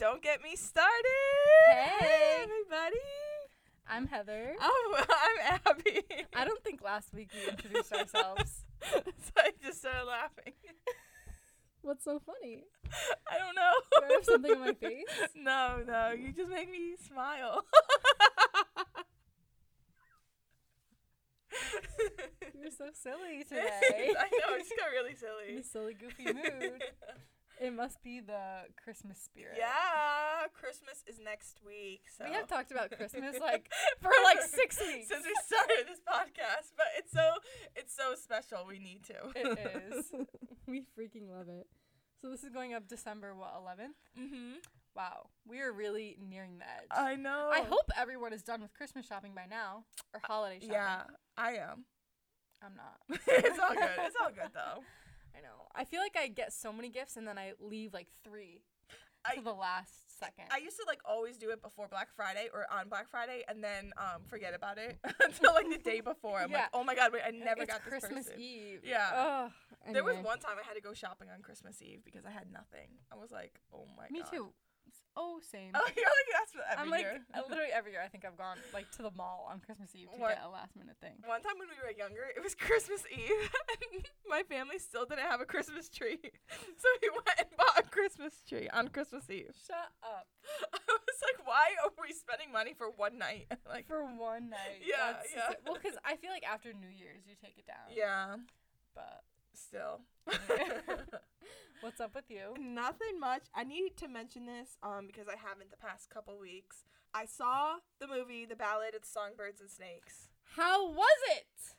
don't get me started. Hey. everybody. I'm Heather. Oh, I'm Abby. I don't think last week we introduced ourselves. so I just started laughing. What's so funny? I don't know. Do I have something on my face? No, no, you just make me smile. You're so silly today. I know, I just got really silly. In a silly, goofy mood. It must be the Christmas spirit. yeah, Christmas is next week. So We have talked about Christmas like for like six weeks. since we started this podcast, but it's so it's so special. We need to. It is. we freaking love it. So this is going up December what 11th? mhm. Wow, we are really nearing the edge. I know. I hope everyone is done with Christmas shopping by now or holiday shopping. Yeah, I am. I'm not. it's all good. It's all good though. I know. I feel like I get so many gifts and then I leave like three I- to the last second. I used to like always do it before Black Friday or on Black Friday, and then um forget about it until like the day before. I'm Yeah. like, oh my god, wait, I never it's got this Christmas person. Eve. Yeah. Ugh. There was one time I had to go shopping on Christmas Eve because I had nothing. I was like, oh my Me god. Me too. Oh, same. Oh, you're like that's what every I'm like year. Literally every year I think I've gone like to the mall on Christmas Eve to What? get a last minute thing. One time when we were younger, it was Christmas Eve, and my family still didn't have a Christmas tree, so we went and bought a Christmas tree on Christmas Eve. Shut up. I was like, why are we spending money for one night? like, For one night. Yeah, yeah. just- well, because I feel like after New Year's you take it down. yeah, But still. what's up with you? Nothing much. I need to mention this um because I haven't the past couple weeks. I saw the movie The Ballad of the Songbirds and Snakes. How was it?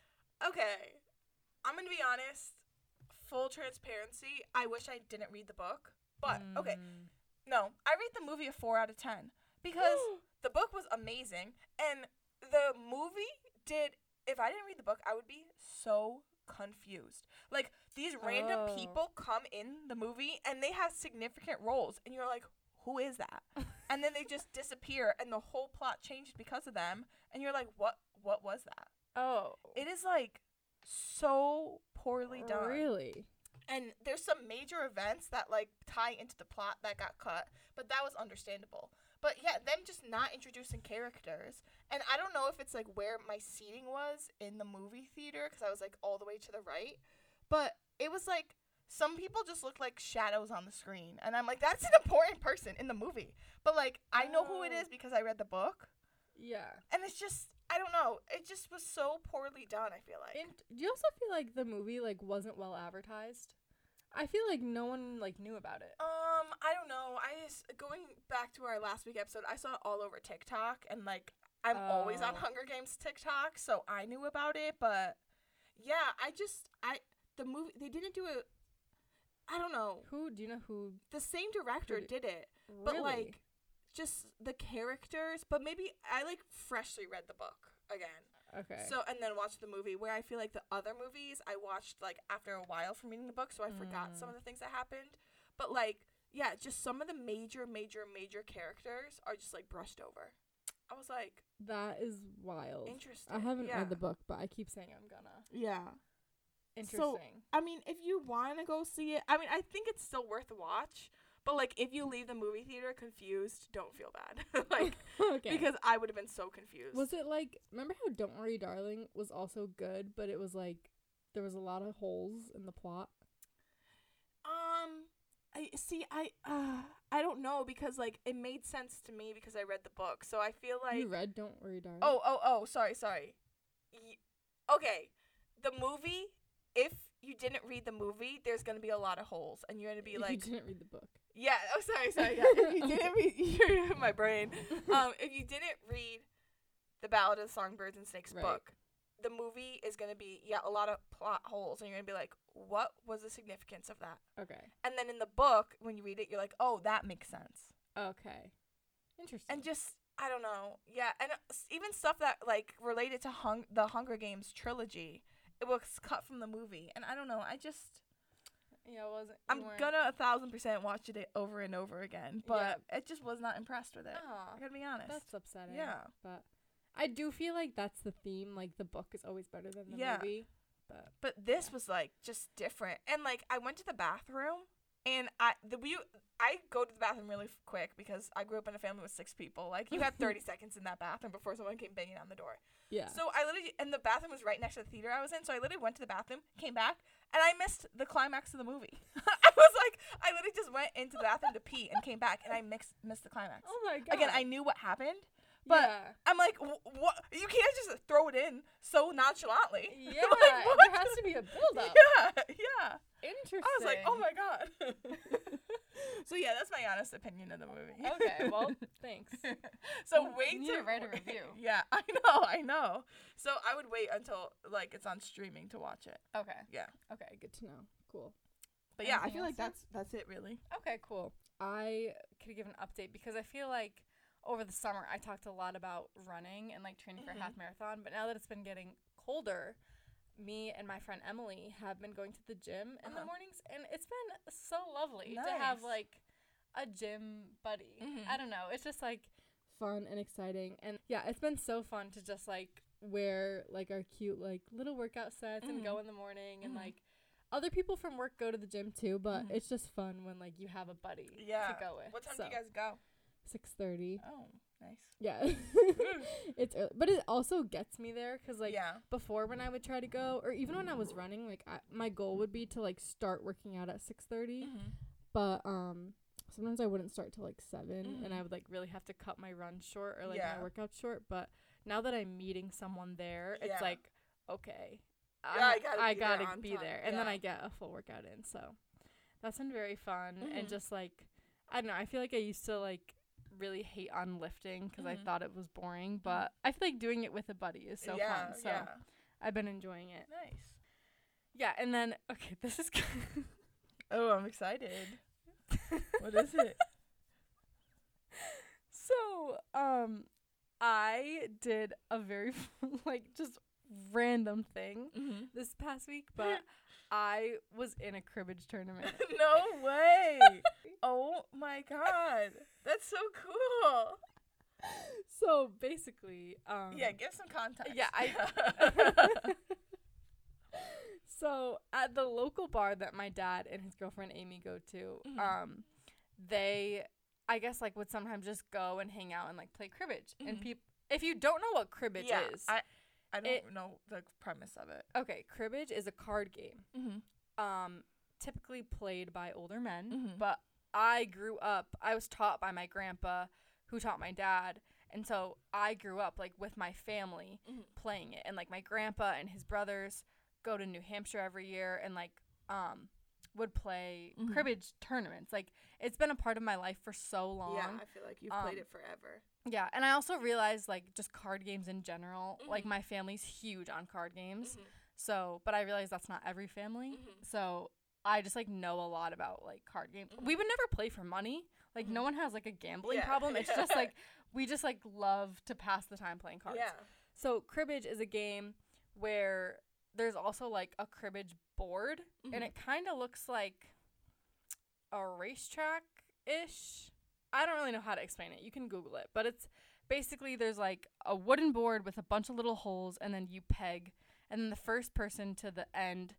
Okay. I'm going to be honest. Full transparency, I wish I didn't read the book. But okay, Mm. no. I rate the movie a 4 out of 10 because the book was amazing and the movie did if I didn't read the book, I would be so confused. Like these random Oh. people come in the movie and they have significant roles and you're like, who is that? and then they just disappear and the whole plot changed because of them and you're like, what what was that? Oh. It is like so poorly done. Really? And there's some major events that like tie into the plot that got cut, but that was understandable. But yeah, them just not introducing characters, and I don't know if it's like where my seating was in the movie theater because I was like all the way to the right, but it was like some people just look like shadows on the screen, and I'm like that's an important person in the movie, but like I know who it Oh. because I read the book, Yeah. and it's just I don't know, it just was so poorly done. I feel like. And do you also feel like the movie like wasn't well advertised? I feel like no one like knew about it. Um, I don't know. I just going back to our last week episode, I saw it all over TikTok and like I'm always on Oh. Hunger Games TikTok, so I knew about it, but yeah, I just I the movie they didn't do it I don't know. Who do you know who? The same director did- did it, but like just the characters, but maybe I like freshly read the book again. okay. So and then watched the movie where I feel like the other movies I watched like after a while from reading the book, so I forgot some Mm. of the things that happened. But like, yeah, just some of the major, major, major characters are just like brushed over. I was like, that is wild. interesting. I haven't yeah. read the book, but I keep saying I'm gonna. Yeah. Interesting. I mean, if you want to go see it, I mean, I think it's still worth a watch. But like, if you leave the movie theater confused, don't feel bad. like, okay. because I would have been so confused. was it like remember how Don't Worry Darling was also good, but it was like there was a lot of holes in the plot. I see. I uh, I don't know because like it made sense to me because I read the book. So I feel like you read Don't Worry Darling? oh oh oh sorry sorry. Y- okay, the movie. If you didn't read the movie, there's gonna be a lot of holes, and you're gonna be like, you didn't read the book. yeah. Oh sorry sorry. Yeah. if you didn't read, you're in my brain. Um, if you didn't read the Ballad of the Songbirds and Snakes Right. book, the movie is gonna be yeah a lot of plot holes, and you're gonna be like, what was the significance of that? Okay. And then in the book, when you read it, you're like, oh, that makes sense. Okay. Interesting. And just, I don't know. Yeah. And uh, even stuff that, like, related to hung- the Hunger Games trilogy, it was cut from the movie. And I don't know. I just, yeah, it wasn't. I'm weren't- gonna a thousand percent watch it over and over again. But it just was not impressed with it. Aw, I gotta be honest. that's upsetting. Yeah. But I do feel like that's the theme. Like the book is always better than the Yeah. movie. But But this was like just different. And like I went to the bathroom and I the we I go to the bathroom really f- quick because I grew up in a family with six people. Like you had 30 seconds in that bathroom before someone came banging on the door. Yeah. So I literally and the bathroom was right next to the theater I was in. So I literally went to the bathroom, came back, and I missed the climax of the movie. I was like, I literally just went into the bathroom to pee and came back, and I mixed missed the climax. oh my god. Again, I knew what happened, but yeah. I'm like, what? You can't just throw it in so nonchalantly. Yeah, Like, what? there has to be a build up. Yeah, yeah. Interesting. I was like, oh my god. so yeah, that's my honest opinion of the movie. Okay, well, thanks. so You wait to write a review. Yeah, I know, I know. So I would wait until like it's on streaming to watch it. Okay. Yeah. Okay, good to know. Cool. But yeah, I feel like that's that's it really. Okay, cool. I could give an update because I feel like over the summer I talked a lot about running and like training for a half marathon, but now that it's been getting colder, me and my friend Emily have been going to the gym in the Uh-huh. mornings and it's been so lovely to have like a gym buddy. Mhm. I don't know. It's just like fun and exciting and yeah, it's been so fun to just like wear like our cute like little workout sets and go in the morning and Mhm. like other people from work go to the gym too, but it's just fun when like you have a buddy Yeah. to go with. What time so, do you guys go? Six thirty. Oh, nice. Yeah, it's early, but it also gets me there because like yeah. before when I would try to go, or even when I was running, like I, my goal would be to like start working out at six Mhm. but um sometimes I wouldn't start till like 7 and Mhm. I would like really have to cut my run short or like Yeah. my workout short. But now that I'm meeting someone there, Yeah. it's like okay, Yeah, I gotta I be there gotta on be there, and then. I get a full workout in. So that's been very fun and Mhm. just like I don't know. I feel like I used to like really hate on lifting because I Mhm. thought it was boring, but I feel like doing it with a buddy is so yeah, fun. So yeah. I've been enjoying it. Nice. Yeah, and then okay, this is Oh, I'm excited. what is it? So, um, I did a very like just random thing Mm-hmm. this past week, but I was in a cribbage tournament. no way. oh my god. That's so cool. so basically, um, Yeah, give some context. yeah, I. so at the local bar that my dad and his girlfriend Amy go to, Mhm. um, they, I guess like would sometimes just go and hang out and like play cribbage. And Mhm. people, if you don't know what cribbage yeah, is, I I don't It- know the premise of it. okay, cribbage is a card game. Mm-hmm. um typically played by older men Mhm. but i grew up i was taught by my grandpa who taught my dad and so i grew up like with my family Mhm. playing it and like my grandpa and his brothers go to new hampshire every year and like um would play Mhm. cribbage tournaments like it's been a part of my life for so long Yeah, I feel like you've Um, played it forever. Yeah and i also realized like just card games in general like Mhm. my family's huge on card games Mhm. so, but I realized that's not every family. Mhm. So, I just like know a lot about like card games. Mhm. We would never play for money. Like no Mhm. one has like a gambling Yeah, problem. It's just like we just like love to pass the time playing cards. Yeah. So, cribbage is a game where there's also like a cribbage board and Mhm. it kind of looks like a racetrack ish. I don't really know how to explain it. You can Google it, but it's basically there's like a wooden board with a bunch of little holes, and then you peg, and then the first person to the end,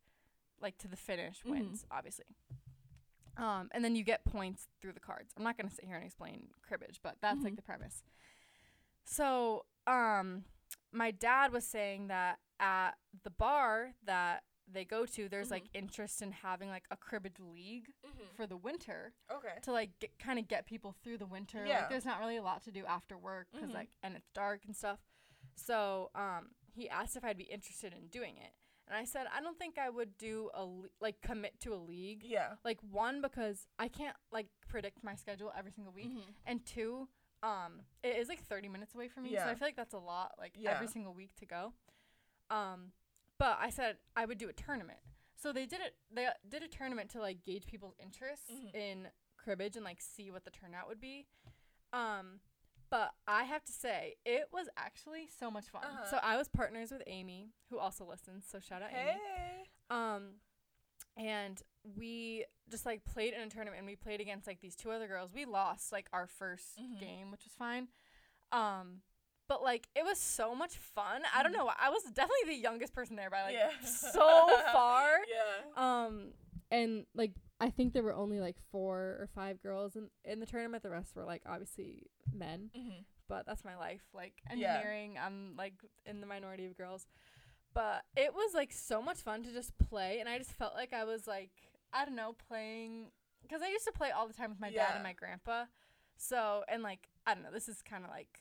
like to the finish, Mhm. wins, obviously. Um, and then you get points through the cards. I'm not gonna sit here and explain cribbage, but that's like Mhm. the premise. So, um, my dad was saying that at the bar that they go to, there's like interest in having like a cribbage league Mm-hmm. for the winter Okay. to like get kind of get people through the winter. Yeah. Like there's not really a lot to do after work because Mhm. like and it's dark and stuff. So um he asked if I'd be interested in doing it, and I said I don't think I would do a le- like commit to a league. Yeah. Like one because I can't like predict my schedule every single week, Mhm. and two um it is like 30 minutes away from me, so I feel like that's a lot like Yeah. every single week to go. Um, but I said I would do a tournament. So they did it. They did a tournament to like gauge people's interest Mhm. in cribbage and like see what the turnout would be. Um, but I have to say it was actually so much fun. Uh-huh. So I was partners with Amy, who also listens. So shout out Amy. Hey. Um, and we just like played in a tournament and we played against like these two other girls. We lost like our 1st Mhm. game, which was fine. Um, but like it was so much fun. I don't Mhm. know. I was definitely the youngest person there by like yeah. so far. Yeah. Um, and like I think there were only like four or five girls in in the tournament. The rest were like obviously men. Mm-hmm. but that's my life. Like Yeah. engineering, I'm like in the minority of girls. But it was like so much fun to just play, and I just felt like I was like I don't know playing because I used to play all the time with my dad and my grandpa. So and like I don't know, this is kind of like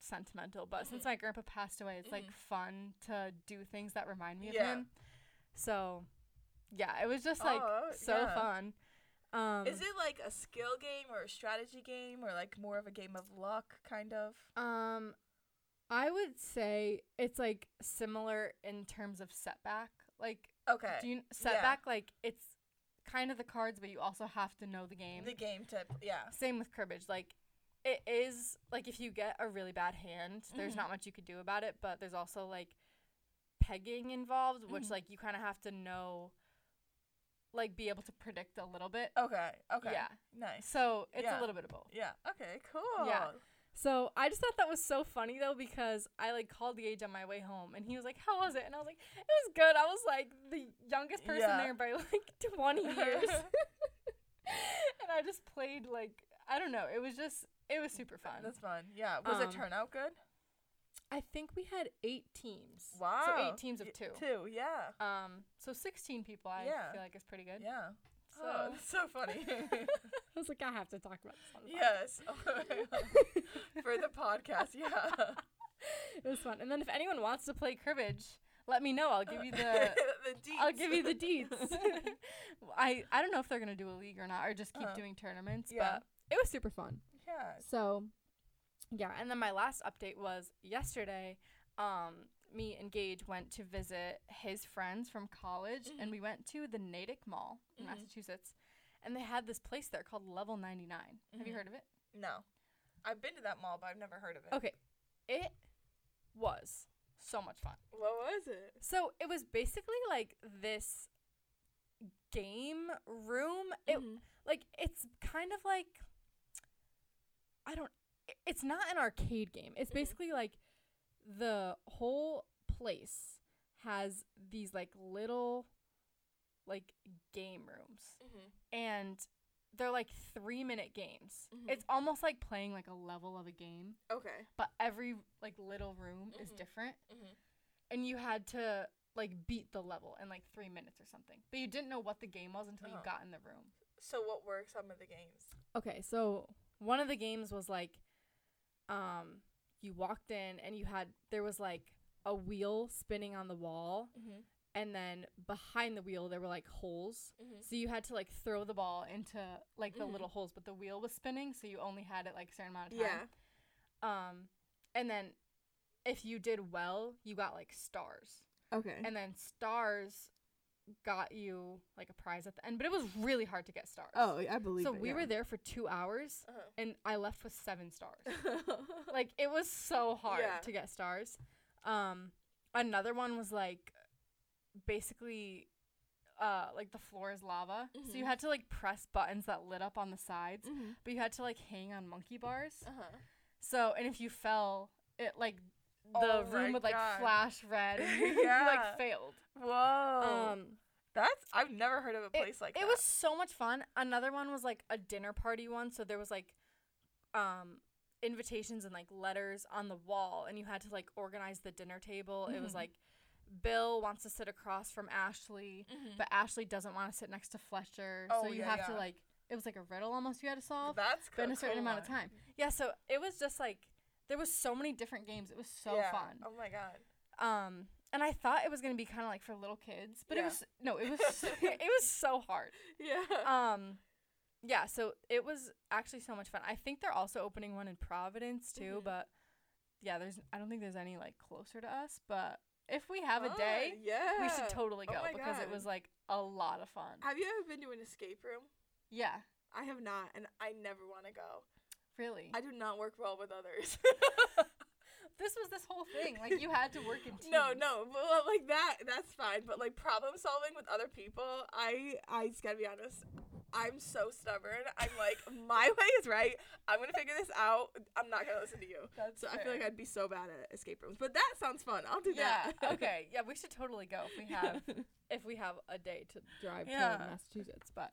sentimental, but since my grandpa passed away, it's like Mhm. fun to do things that remind me of Yeah. him. So yeah, it was just like Oh, so yeah. fun. Um, Is it like a skill game or a strategy game or like more of a game of luck kind of? Um, I would say it's like similar in terms of setback. Like, Okay. do you setback? Like, it's kind of the cards, but you also have to know the game. the game tip, yeah. Same with cribbage. Like, it is like if you get a really bad hand, there's Mhm. not much you could do about it. But there's also like pegging involved, which Mhm. like you kind of have to know, like, be able to predict a little bit. Okay. Okay. Yeah. Nice. So it's Yeah. a little bit of both. Yeah. Okay. Cool. Yeah. So I just thought that was so funny though because I like called Gage on my way home and he was like, "How was it?" And I was like, "It was good." I was like the youngest person Yeah. there by like 20 years, and I just played like I don't know. It was just it was super fun. That's fun. Yeah. Was Um, it turnout good? I think we had eight teams. Wow. So eight teams of two. Two. Yeah. Um. So 16 people. I Yeah. feel like is pretty good. Yeah. So oh, that's so funny. I was like, I have to talk about this on the yes. For the podcast. Yeah. It was fun. and then if anyone wants to play cribbage, let me know. I'll give you the the deets. I'll give you the deets. I I don't know if they're gonna do a league or not, or just keep Uh-huh. doing tournaments. Yeah. But it was super fun. yeah. So, yeah. And then my last update was yesterday. Um, me and Gage went to visit his friends from college, and Mhm. we went to the Natick Mall in Mhm. Massachusetts, and they had this place there called Level Ninety Have you Mhm. heard of it? No. I've been to that mall, but I've never heard of it. Okay, it was so much fun. What was it? So it was basically like this game room. It Mhm. like it's kind of like I don't it's not an arcade game. It's basically like the whole place has these like little like game rooms Mhm. and they're like 3 minute games. Mhm. It's almost like playing like a level of a game, Okay. but every like little room is Mhm. different Mhm. and you had to like beat the level in like 3 minutes or something. But you didn't know what the game was until Oh. you got in the room. So what were some of the games? Okay, so one of the games was like um you walked in and you had there was like a wheel spinning on the wall Mhm. and then behind the wheel there were like holes. Mhm. So you had to like throw the ball into like the Mhm. little holes but the wheel was spinning so you only had it like a certain amount of time. Yeah. Um and then if you did well, you got like stars. Okay. And then stars got you like a prize at the end, but it was really hard to get stars. Oh, I believe so we were there for 2 hours Uh-huh. and I left with 7 stars. like it was so hard Yeah. to get stars. Um another one was like basically uh like the floor is lava. So you Mhm. had to like press buttons that lit up on the sides, Mhm. but you had to like hang on monkey bars. Uh-huh. So and if you fell, it like the Oh room would like God. flash red and you Yeah. like failed. Whoa. Um That's I've never heard of a place like it that. It was so much fun. Another one was like a dinner party one, so there was like um invitations and like letters on the wall and you had to like organize the dinner table. It was Mhm. like Bill wants to sit across from Ashley, Mhm. but Ashley doesn't want to sit next to Fletcher. Oh, so you yeah, have to like it was like a riddle almost you had to solve That's but in a certain cool amount of time. Yeah, so it was just like there was so many different games. It was so Yeah. fun. Oh my god. Um and I thought it was going to be kind of like for little kids, but it was no, it was it was so hard Yeah. um yeah so it was actually so much fun i think they're also opening one in providence too Mhm. but yeah there's i don't think there's any like closer to us but if we have a day Yeah. we should totally Oh go my because it was like a lot of fun Have you ever been to an escape room? yeah I have not, and I never want to go. really I do not work well with others. this was this whole thing like you had to work in teams no, no, well, like that, that's fine. But like problem solving with other people, I, I just gotta be honest. I'm so stubborn. I'm like, my way is right. I'm gonna figure this out. I'm not gonna listen to you. That's So I feel like. I'd be so bad at escape rooms. But that sounds fun. I'll do yeah that. okay yeah we should totally go if we have if we have a day to drive Yeah. to massachusetts but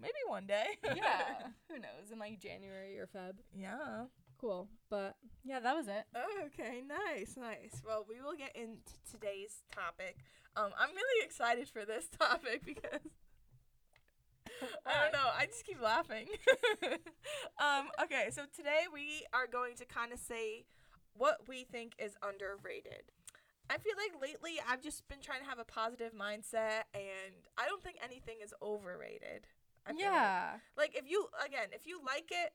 maybe one day. yeah. Who knows? In like January or Feb. yeah. Cool. But Yeah, that was it. Okay, nice, nice. Well, we will get into today's topic. Um, I'm really excited for this topic because I don't know. I just keep laughing. um, okay, so today we are going to kind of say what we think is underrated. I feel like lately I've just been trying to have a positive mindset, and I don't think anything is overrated. I feel like. Yeah. Like if you again, if you like it,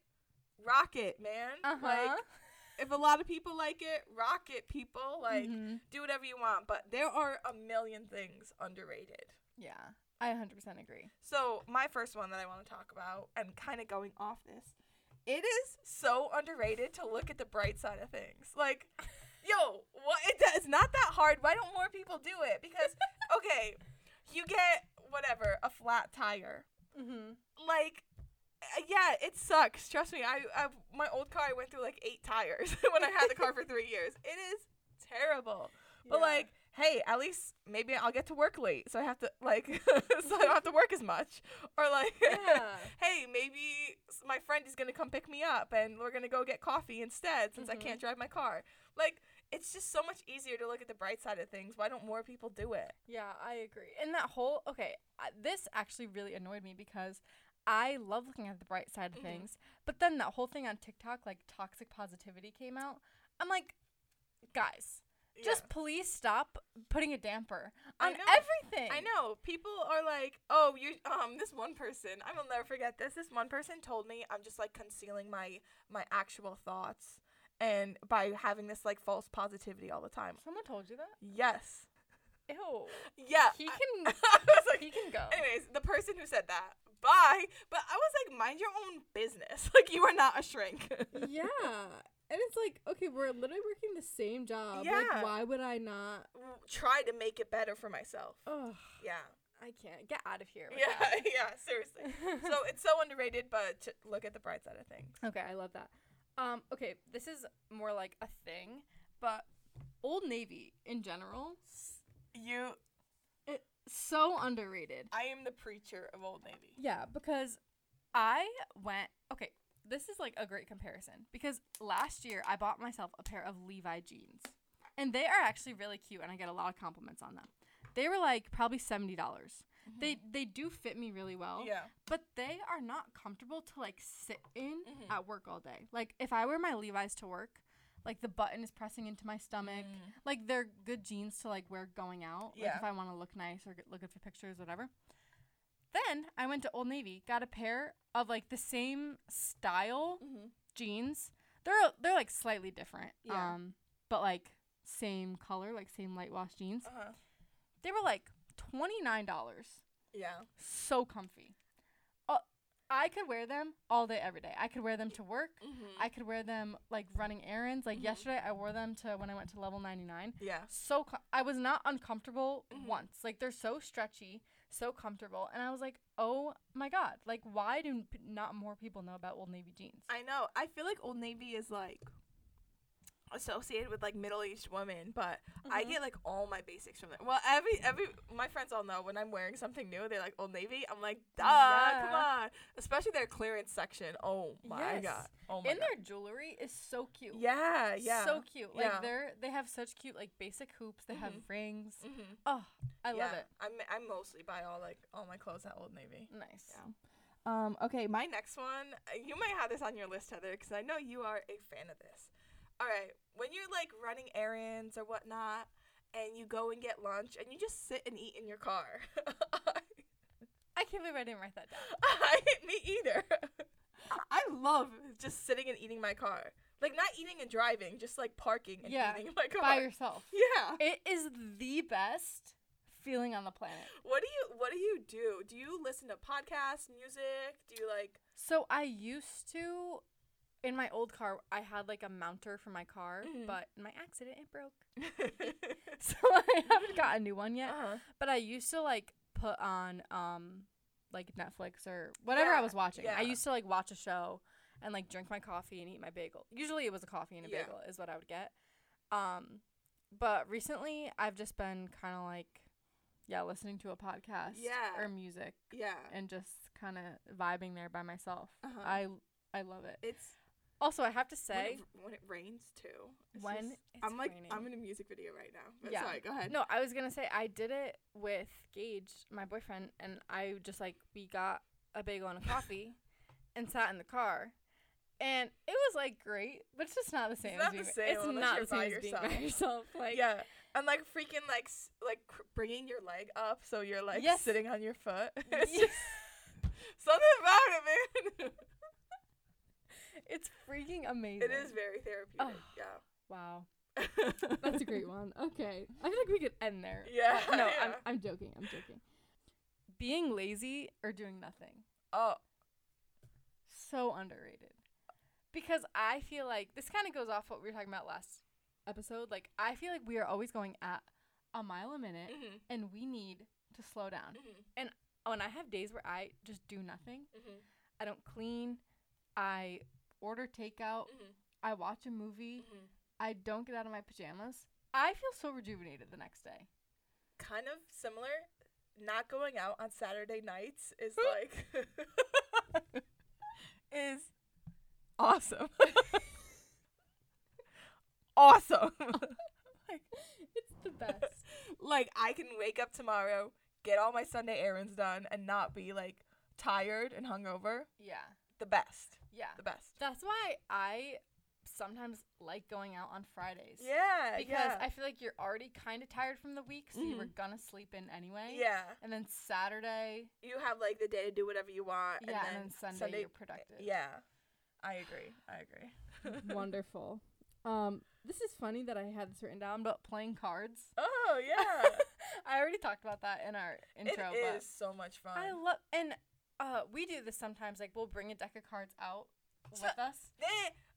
rock it, man. Uh huh. Like if a lot of people like it, rock it, people. Like Mhm. do whatever you want. But there are a million things underrated. Yeah. I 100% agree. So my first one that I want to talk about, and kind of going off this, it is so underrated to look at the bright side of things. Like, yo, what? It, it's not that hard. Why don't more people do it? Because okay, you get whatever a flat tire. Mhm. Like, yeah, it sucks. Trust me. I, I my old car I went through like eight tires when I had the car for three years. It is terrible. But like, hey, at least maybe I'll get to work late, so I have to like, so I don't have to work as much. Or like, Yeah. hey, maybe my friend is gonna come pick me up, and we're gonna go get coffee instead, since I Mhm. can't drive my car. Like, it's just so much easier to look at the bright side of things. Why don't more people do it? Yeah, I agree. And that whole okay, I, this actually really annoyed me because I love looking at the bright side of Mhm. things. But then that whole thing on TikTok, like toxic positivity, came out. I'm like, guys, just please stop putting a damper on know. everything. I know people are like, oh, you um this one person. I will never forget this. This one person told me I'm just like concealing my my actual thoughts and by having this like false positivity all the time. Someone told you that? Yes. Ew. Yeah. He I- can. I was like, he can go. anyways, the person who said that. Bye. But I was like, mind your own business. Like you are not a shrink. yeah. And it's like, okay, we're literally working the same job. Yeah. Like, why would I not? Try to make it better for myself. Oh, Yeah. I can't get out of here. Yeah. yeah. Seriously. So it's so underrated, but look at the bright side of things. Okay, I love that. Um, okay, this is more like a thing, but Old Navy in general, You so underrated. I am the preacher of Old Navy. Yeah, because I went. Okay, this is like a great comparison because last year I bought myself a pair of Levi jeans, and they are actually really cute, and I get a lot of compliments on them. They were like probably seventy dollars. They they do fit me really well, yeah. but they are not comfortable to like sit in Mhm. at work all day. Like if I wear my Levi's to work, like the button is pressing into my stomach. Mm. Like they're good jeans to like wear going out. Like Yeah. if I want to look nice or get, look good for pictures, whatever. Then I went to Old Navy, got a pair of like the same style Mm-hmm. jeans. They're they're like slightly different. Yeah. Um, but like same color, like same light wash jeans. Uh huh. They were like twenty nine dollars. Yeah. So comfy. I could wear them all day, every day. I could wear them to work. Mm-hmm. I could wear them like running errands. Like Mhm. yesterday, I wore them to when I went to level 99. yeah. So I was not uncomfortable Mhm. once. Like they're so stretchy, so comfortable, and I was like, oh my god! Like why do p- not more people know about Old Navy jeans? I know. I feel like Old Navy is like associated with like middle-aged women, but I Mhm. get like all my basics from there. Well, every every my friends all know when I'm wearing something new, they're like Old Navy. I'm like, duh, come on. Especially their clearance section. Oh my Yes. god. Oh my and god. their jewelry is so cute. Yeah, yeah. So cute. Like Yeah. they're they have such cute like basic hoops. They have Mhm. rings. mm-hmm. Oh, I love it. I'm I mostly buy all like all my clothes at Old Navy. Nice. Yeah. Um, okay, my next one, uh, you might have this on your list, Heather, because I know you are a fan of this. All right, when you're like running errands or whatnot, and you go and get lunch, and you just sit and eat in your car. I can't believe I didn't write that down. I me either. I love just sitting and eating my car, like not eating and driving, just like parking and Yeah, eating in my car. By yourself. yeah. It is the best feeling on the planet. What do you What do you do? Do you listen to podcasts, music? Do you like? So I used to in my old car I had like a mounter for my car, Mhm. but in my accident it broke. So I haven't got a new one yet. uh-huh. But I used to like put on um like Netflix or whatever I was watching. yeah. I used to like watch a show and like drink my coffee and eat my bagel. Usually it was a coffee and a Yeah. bagel is what I would get. Um but recently I've just been kind of like yeah, listening to a podcast Yeah. or music Yeah. and just kind of vibing there by myself. Uh-huh. I I love it. it's Also, I have to when say it, when it rains too. When just- it's I'm like raining. I'm in a music video right now. But Yeah. sorry, go ahead. No, I was gonna say I did it with Gage, my boyfriend, and I just like we got a bagel and a coffee, and sat in the car, and it was like great, but it's just not the same. It's not as the same It's not the same as being by yourself. Like yeah, and like freaking like s- like cr- bringing your leg up so you're like Yes. sitting on your foot. it's Yes. just something about it, man. It's freaking amazing. it is very therapeutic. Wow, Yeah. Wow. That's a great one. Okay. I feel like we could end there. Yeah. Uh, no, yeah. I'm I'm joking. I'm joking. being lazy or doing nothing. oh, So underrated. Because I feel like this kind of goes off what we were talking about last episode. Like I feel like we are always going at a mile a minute mhm, and we need to slow down. mhm, When I have days where I just do nothing, mhm, I don't clean, I order takeout, mhm, I watch a movie, mhm. I don't get out of my pajamas, I feel so rejuvenated the next day. Kind of similar. Not going out on Saturday nights is like is awesome. awesome. It's the best. like I can wake up tomorrow, get all my Sunday errands done, and not be like tired and hungover. Yeah. The best. Yeah. The best. That's why I sometimes like going out on Fridays. Yeah. Because yeah. I feel like you're already kind of tired from the week, so you were Mhm. gonna sleep in anyway. yeah. And then Saturday, You have like the day to do whatever you want. yeah, and and then then Sunday, you're productive. Yeah. I agree. I agree. Wonderful. Um, This is funny that I had this written down, but playing cards. Oh yeah. I already talked about that in our intro, it but so much fun. I love and uh we do this sometimes. Like we'll bring a deck of cards out with us.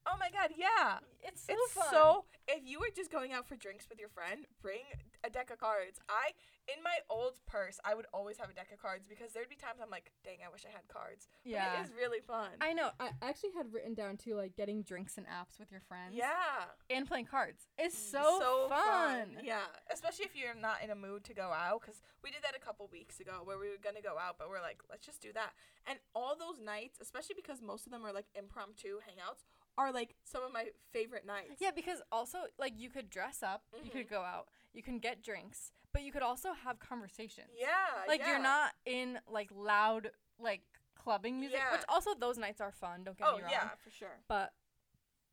Oh my god, yeah. It's so it's fun. so if you were just going out for drinks with your friend, bring a deck of cards. I in my old purse, I would always have a deck of cards because there'd be times I'm like, dang, I wish I had cards. But yeah. it is really fun. I know. I actually had written down too, like getting Drinks and apps with your friends. yeah. And playing cards. It's mm, so, so fun. Yeah, especially if you're not in a mood to go out cuz we did that a couple weeks ago where we were going to go out, but we're like, let's just do that. And all those nights, especially because most of them are like impromptu hangouts, are like some of my favorite nights. Yeah, because also like you could dress up, you could go out, you can get drinks, but you could also have conversations. Yeah. Like you're not in like loud like clubbing music, yeah. which also those nights are fun. Don't get Oh me wrong. yeah, for sure. But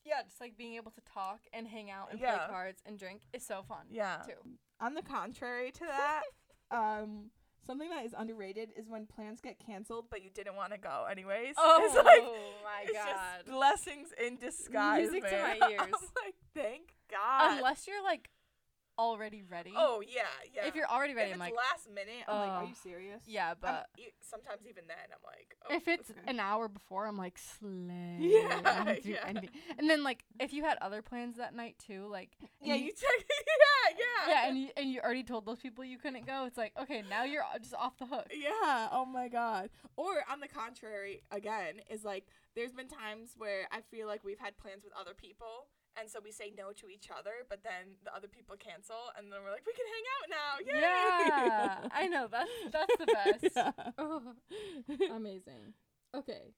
yeah, just like being able to talk and hang out and Yeah. play cards and drink is so fun. Yeah. Too. On the contrary to that, um, something that is underrated is when plans get canceled, but you didn't want to go anyways. Oh it's like my it's god. just blessings in disguise. Music to man. my ears. I'm like, thank God. Unless you're like already ready. oh yeah, yeah. If you're already ready, if I'm it's like, last minute, I'm like, are oh. you serious? yeah, but e- sometimes even then, I'm like, oh, if it's okay. an hour before, I'm like, slay. Yeah, yeah. anything. And then like, if you had other plans that night too, like, yeah, you- you yeah, yeah, yeah, and you and you already told those people you couldn't go. It's like, okay, now you're uh, just off the hook. Yeah. Oh my god. Or on the contrary, again, is like there's been times where I feel like we've had plans with other people, and so we say no to each other, but then the other people cancel, and then we're like, we can hang out now. Yay! Yeah, I know that's that's the best. Yeah. Oh, amazing. Okay.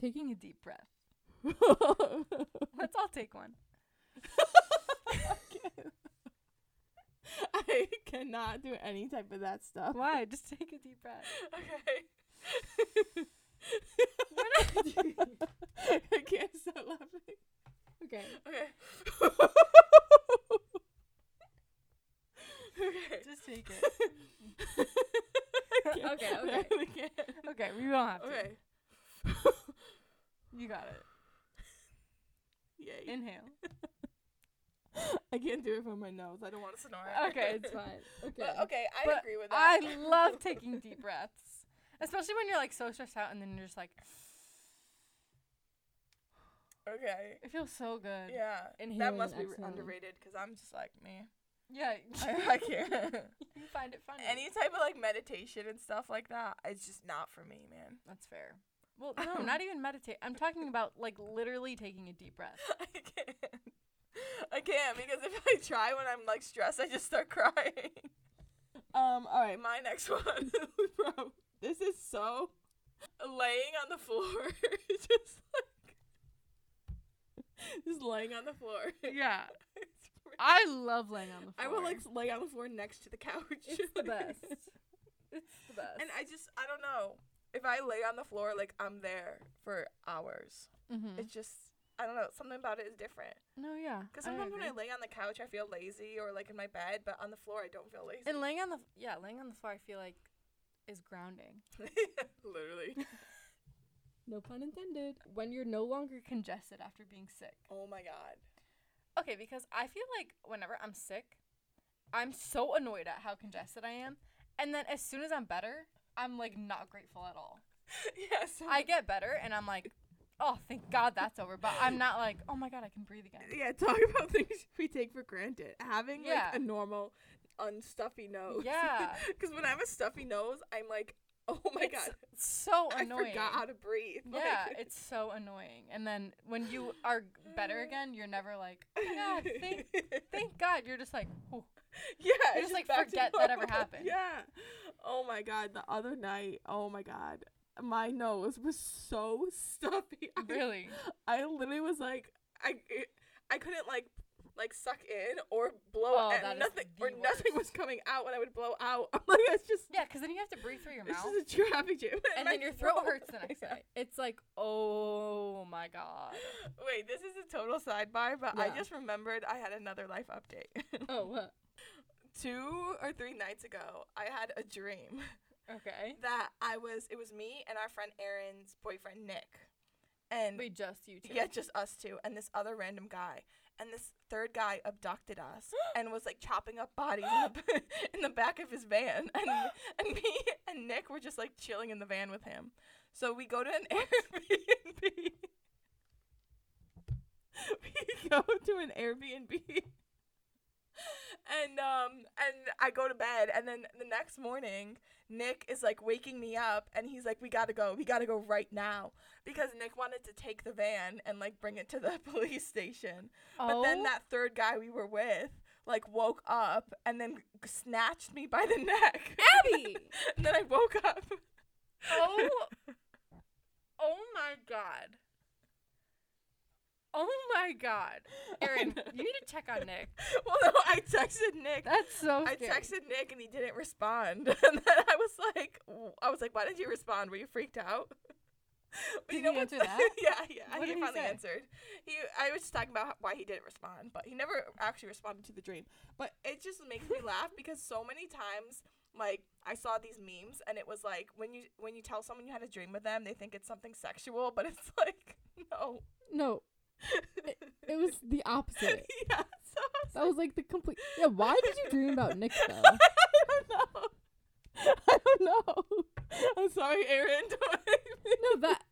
Taking a deep breath. Let's all take one. I cannot do any type of that stuff. Why? Just take a deep breath. Okay. I can't stop laughing. Okay. Okay. okay. Just take it. Okay, okay. can't. Okay, we don't have to. Okay. You got it. Yay. Inhale. I can't do it from my nose. I don't want to snore. Okay, It's fine. Okay. But, okay, I But agree with that. I love taking deep breaths, especially when you're like so stressed out and then you're just like, okay. it feels so good. Yeah. that Inhaling must be exhaling. underrated because I'm just like me. Yeah. I, I can't. you find it funny. Any type of like meditation and stuff like that, it's just not for me, man. That's fair. Well, no, not even meditate. I'm talking about like literally taking a deep breath. I can't. I can't because if I try when I'm like stressed, I just start crying. Um. All right, my next one, bro. This is so laying on the floor, just like just laying on the floor. Yeah. I love laying on the floor. I will like lay on the floor next to the couch. It's the best. It's the best. and I just I don't know if I lay on the floor like I'm there for hours. mm-hmm. It's just I don't know something about it is different. no, yeah. Because sometimes when I lay on the couch, I feel lazy or like in my bed, but on the floor, I don't feel lazy. and laying on the yeah, laying on the floor, I feel like is grounding. Literally. No pun intended. When you're no longer congested after being sick. Oh my god. Okay, because I feel like whenever I'm sick, I'm so annoyed at how congested I am, and then as soon as I'm better, I'm like not grateful at all. yes. I get better, and I'm like, oh, thank God that's over. But I'm not like, oh my God, I can breathe again. yeah. Talk about things we take for granted. Having Yeah. like a normal, unstuffy nose. Yeah. Because when I have a stuffy nose, I'm like, oh my It's god, so annoying. I forgot how to breathe. Yeah, Like- it's so annoying. And then when you are better uh. again, you're never like, oh my God, thank, thank God. You're just like, oh, Yeah, You it's just, like, forget that ever happened. Yeah. Oh my god, the other night, oh my god, my nose was so stuffy. I, really? I literally was like, I, I couldn't like, like suck in or blow, Oh, and nothing or nothing was coming out when I would blow out. I'm like, it's just, Yeah, because then you have to breathe through your mouth. this is a traffic jam, And my then your throat hurts the next day. It's like, oh my God. Wait, this is a total sidebar, but I just remembered I had another life update. Oh, what? Two or three nights ago, I had a dream. Okay. that I was it was me and our friend Aaron's boyfriend Nick. And we just you two. yeah, just us two and this other random guy. And this third guy abducted us and was like chopping up bodies in the, in the back of his van. And and me and Nick were just like chilling in the van with him. So we go to an Airbnb. we go to an Airbnb. And um and I go to bed and then the next morning Nick is like waking me up and he's like we got to go. We got to go right now because Nick wanted to take the van and like bring it to the police station. But then Oh, that third guy we were with like woke up and then snatched me by the neck. Abby! and then I woke up. Oh. Oh my God. Oh my God. Aaron, you need to check on Nick. well, no, I texted Nick. That's so I scary. texted Nick and he didn't respond. And then I was like, I was like, why did you respond? Were you freaked out? But Did he answer that? yeah, yeah. What he he finally say? answered. He, I was just talking about why he didn't respond, but he never actually responded to the dream. But it just makes me laugh because so many times, like I saw these memes, and it was like when you when you tell someone you had a dream with them, they think it's something sexual, but it's like no. No, it was the opposite. yeah. So I was That was like the complete. Yeah, why did you dream about Nick though? I don't know. I don't know. I'm sorry, Aaron. No, that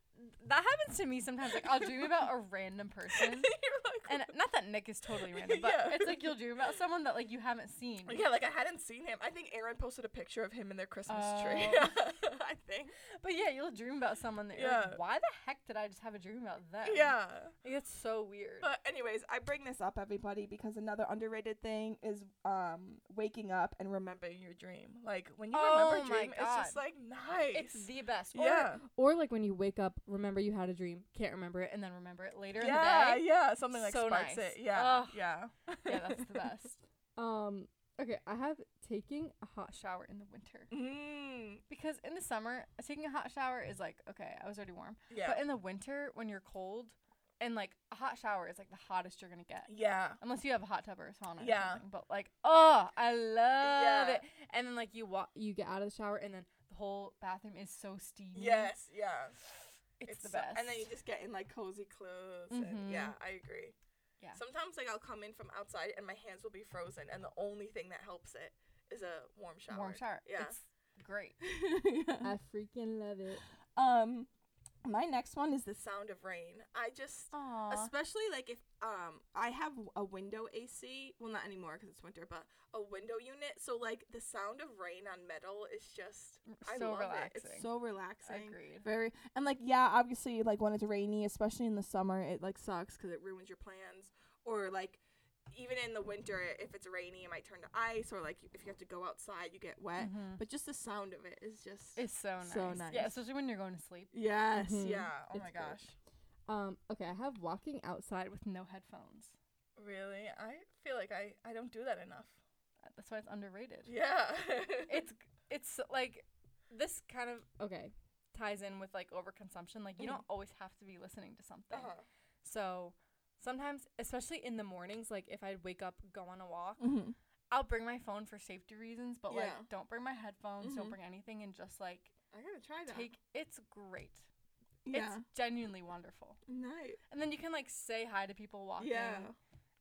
That happens to me sometimes. Like I'll dream about a random person, like, and not that Nick is totally random, but Yeah. it's like you'll dream about someone that like you haven't seen. yeah, like I hadn't seen him. I think Aaron posted a picture of him in their Christmas tree. Oh. I think. But yeah, you'll dream about someone that you're Yeah. like, why the heck did I just have a dream about them? Yeah. Like, it's so weird. But anyways, I bring this up everybody because another underrated thing is um waking up and remembering your dream. Like when you Oh remember a dream, it's just like nice. it's the best. Or, yeah. or like when you wake up, remember you had a dream, can't remember it, and then remember it later Yeah, in the day. yeah, something like So sparks nice. it. Yeah, Ugh. yeah. Yeah, that's the best. Um. Okay, I have taking A hot shower in the winter. Mm, Because in the summer, taking a hot shower is like, okay, I was already warm. yeah. But in the winter, when you're cold, and like a hot shower is like the hottest you're gonna get. yeah. Unless you have a hot tub or a sauna Yeah. something. But like, oh, I love Yeah. it. And then like you walk, you get out of the shower and then the whole bathroom is so steamy. Yes, yeah. It's, the so- best. and then you just get in like cozy clothes. And Mhm. yeah, I agree. Yeah. Sometimes like I'll come in from outside and my hands will be frozen, and the only thing that helps it is a warm shower. warm shower. Yeah. It's great. I freaking love it. um, my next one is the sound of rain. I just Aww. especially like if um I have a window AC, well not anymore because it's winter, but a window unit. So like the sound of rain on metal is just I so love relaxing. it. It's so relaxing. Agreed. Very and like yeah, obviously like when it's rainy, especially in the summer, it like sucks because it ruins your plans. Or like even in the winter, if it's rainy, it might turn to ice, or like if you have to go outside, you get wet. Mhm. But just the sound of it is just. It's so nice. So Yeah, especially when you're going to sleep. yes. Mhm. Yeah. Oh It's my good. gosh. Um, okay, I have walking outside With no headphones. Really? I feel like I I don't do that enough. That's why it's underrated. Yeah. It's it's like this kind of Okay. ties in with like overconsumption. Like you Mhm. don't always have to be listening to something. Uh-huh. So sometimes, especially in the mornings, like if I wake up, go on a walk, Mm-hmm. I'll bring my phone for safety reasons, but like don't bring my headphones, don't Mhm. bring anything, and just like I gotta try that. take. It's great. yeah. It's genuinely wonderful. nice. And then you can like say hi to people walking. Yeah.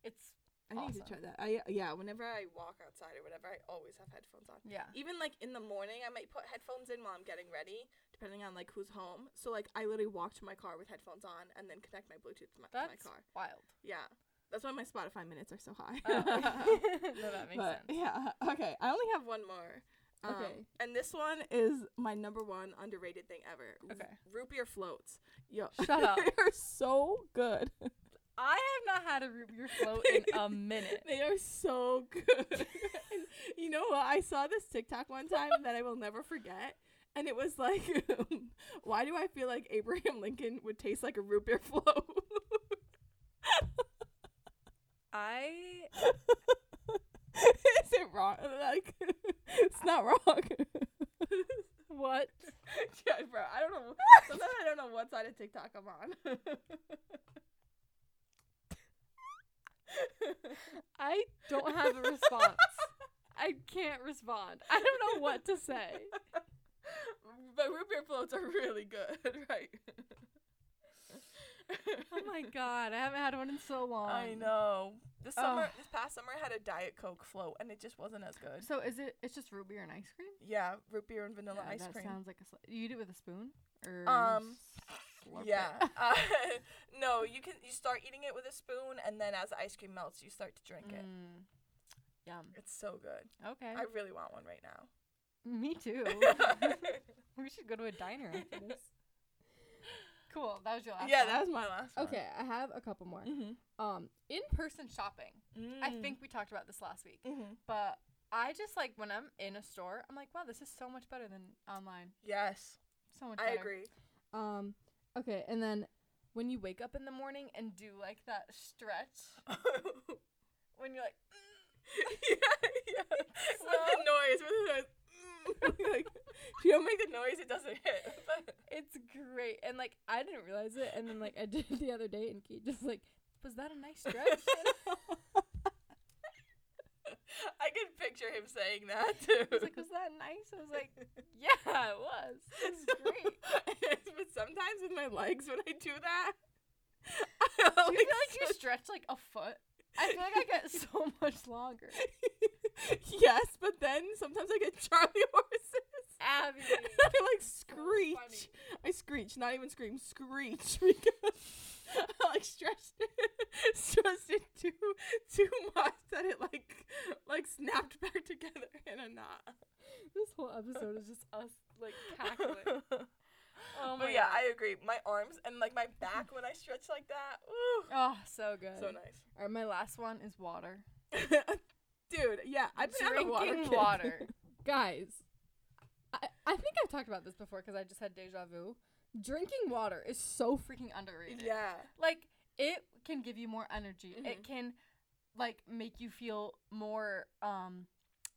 It's I need to try that. I yeah. Whenever I walk outside or whatever, I always have headphones on. yeah. Even like in the morning, I might put headphones in while I'm getting ready, depending on like who's home. So like I literally walk to my car with headphones on and then connect my Bluetooth to my, to my That's car. wild. Yeah. That's why my Spotify minutes are so high. Oh. no, that makes But, sense. Yeah. Okay. I only have one more. Um, Okay. And this one is my number one underrated thing ever. R- Okay. root beer floats. Yo. Shut up. They're so good. I have not had a root beer float in a minute. They are so good. and you know what? I saw this TikTok one time that I will never forget. And it was like, why do I feel like Abraham Lincoln would taste like a root beer float? I Is it wrong? Like, it's not wrong. what? yeah, bro. I don't know. Sometimes I don't know what side of TikTok I'm on. I don't have a response. I can't respond. I don't know what to say. but root beer floats are really good, right? Oh my god, I haven't had one in so long. I know. This summer, Ugh. this past summer, I had a Diet Coke float, and it just wasn't as good. So is it? It's just root beer and ice cream. Yeah, root beer and vanilla Yeah, ice that cream. sounds like a. Sl- you eat it with a spoon, or Um, yeah. uh, no, you can. You start eating it with a spoon, and then as the ice cream melts, you start to drink it. Mm. Yum. It's so good. Okay. I really want one right now. Me too. we should go to a diner after this. Cool. That was your last. yeah, one? that was my last one. Okay, I have a couple more. Mm-hmm. Um, in-person shopping. I think we talked about this last week, Mm-hmm. but I just like when I'm in a store, I'm like, wow, this is so much better than online. Yes, So much I better. agree. um, okay, and then When you wake up in the morning and do like that stretch, when you're like, yeah, yeah. with the noise, with the noise. Like, if you don't make the noise, it doesn't hit. But it's great. And like, I didn't realize it, and then like I did it the other day, and Gage just like, was that a nice stretch? I can picture him saying that too. I was like, was that nice? I was like, yeah, it was. It was great. but sometimes with my legs, when I do that, Do I'll you feel like you stretch like a foot? I feel like I get so much longer. yes, but then sometimes I get Charlie horses. Abby. I like screech. I screech, not even scream, screech because I like stretched it, stretched it too too much that it like like snapped back together in a knot. this whole episode is just Us like cackling. Oh my but yeah, God. I agree. My arms and like my back when I stretch like that, ooh, Oh, so good. so nice. My last one is water. Dude, yeah, I've been on a water Drinking water. guys. I I think I've talked about this before because I just had deja vu. Drinking water is so Freaking underrated. Yeah. Like it can give you more energy. Mhm. It can like make you feel more um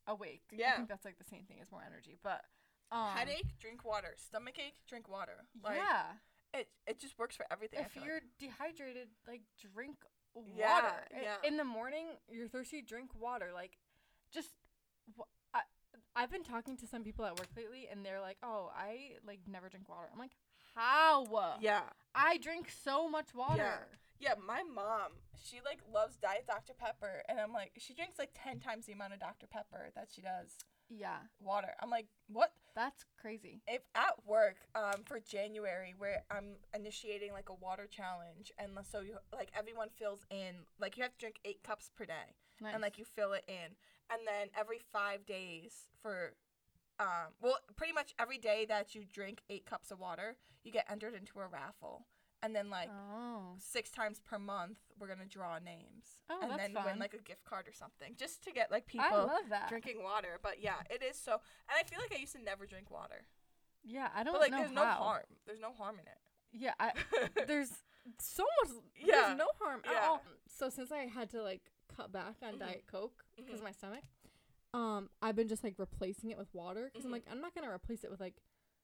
awake. I Yeah. think that's like the same thing as more energy. But um Headache, drink water. Stomach ache, drink water. Like yeah. it it just works for everything. If you're like. dehydrated, like drink water. Yeah, yeah. In the morning, you're thirsty, drink water. Like just wh- I I've been talking to some people at work lately and they're like, "Oh, I like never drink water." I'm like, "How?" yeah. I drink so much water. Yeah. Yeah, my mom, she like loves Diet Dr. Pepper and I'm like she drinks like 10 times the amount of Dr. Pepper that she does Yeah. water. I'm like, "What?" That's crazy. If at work um for January where I'm initiating like a water challenge and so you like everyone fills in like you have to drink 8 cups per day. Nice. and like you fill it in and then every five days for um well pretty much every day that you drink eight cups of water you get entered into a raffle and then like oh. six times per month we're gonna draw names, Oh, and then fun. win like a gift card or something, just to get like people drinking water. But yeah, it is so, and I feel like I used to never drink water, Yeah, I don't but like know there's how. no harm. There's no harm in it. Yeah, I, there's so much. Yeah. There's no harm at Yeah. all. So since I had to like cut back on Mhm. Diet Coke because Mhm. my stomach, um, I've been just like replacing it with water because Mhm. I'm like I'm not gonna replace it with like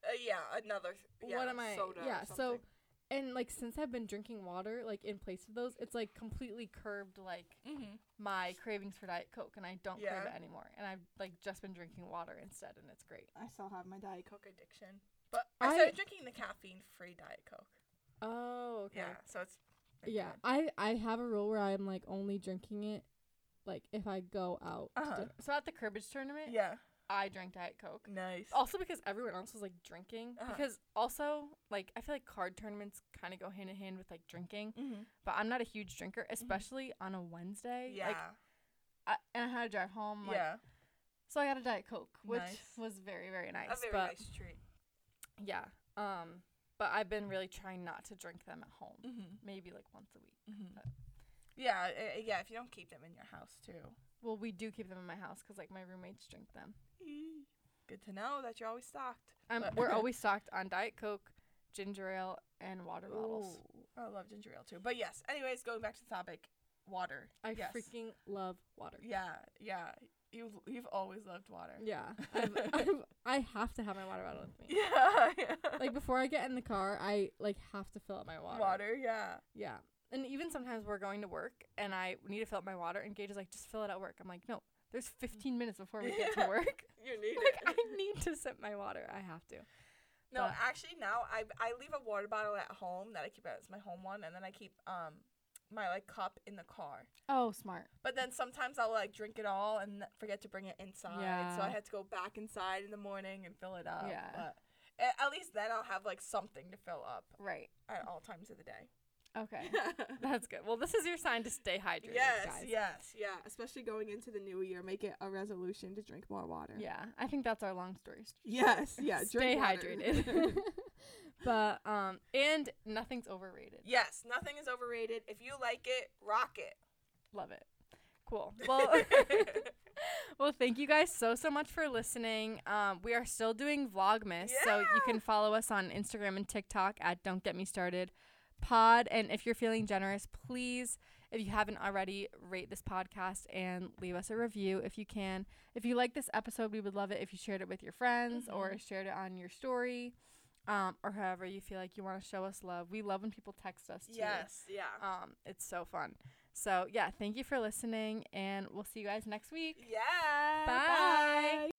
Uh, yeah, another. Yeah, what am I? Soda yeah. So. And like since I've been drinking water like in place of those, it's like Completely curbed like Mhm. my cravings for Diet Coke, and I don't crave it anymore. And I've like just been drinking water instead, and it's great. I still have my Diet Coke addiction, but I, I- started drinking the caffeine-free Diet Coke. oh okay. Yeah, so it's. Yeah, good. I I have a rule where I'm like only drinking it like if I go out. Uh-huh. dinner. So at the cribbage tournament, Yeah. I drank Diet Coke. Nice. Also because everyone else was like drinking. Uh-huh. Because also like I feel like card tournaments kind of go hand in hand with like drinking. Mm-hmm. But I'm not a huge drinker, especially on a Wednesday. Yeah. Like, I, and I had to drive home. Like, yeah. So I got a Diet Coke, which Nice. was very very nice. a very but nice treat. yeah, um, but I've been really trying not to drink them at home. Mm-hmm. Maybe like once a week. Mm-hmm. But- Yeah, uh, yeah. If you don't keep them in your house too. Well, we do keep them in my house because like my roommates drink them. Good to know that you're always stocked. Um, we're always stocked on Diet Coke, ginger ale, and water bottles. Ooh, I love ginger ale too. But yes, anyways, going back to the topic, water. I yes. freaking love water. Yeah, yeah. You've you've always loved water. Yeah, I've, I've, I have to have my water bottle with me. Yeah, yeah. Like before I get in the car, I like have to fill up my water. water. Yeah. Yeah. And even sometimes we're going to work and I need to fill up my water, and Gage is like, just fill it at work. I'm like, no, there's 15 minutes before we get to work. You need like, it. I need to sip my water. I have to. No, But- actually now I I leave a water bottle at home that I keep as my home one, and then I keep um my like cup in the car. Oh, smart. But then sometimes I'll like drink it all and forget to bring it inside. yeah. So I Yeah. had to go back inside in the morning and fill it up. Yeah. But at least then I'll have like something to fill up Right. at all times of the day. Okay. That's good. Well, this is your sign to stay hydrated, yes, guys. yes, yeah. Especially going into the new year, make it a resolution to drink more water. Yeah, I think that's our long story. Yes, yeah. Stay hydrated. but um, and nothing's overrated. yes, nothing is overrated. If you like it, rock it. Love it. Cool. Well, well, thank you guys so so much for listening. Um, we are still doing Vlogmas, so you can follow us on Instagram and TikTok at Don't Get Me Started Pod. And if you're feeling generous, please, if you haven't already, rate this podcast and leave us a review if you can. If you like this episode, we would love it if you shared it with your friends or shared it on your story. Um, or however you feel like you want to show us love. We love when people text us too. yes, yeah. Um, it's so fun. So yeah, thank you for listening, and we'll see you guys next week. yeah. Bye.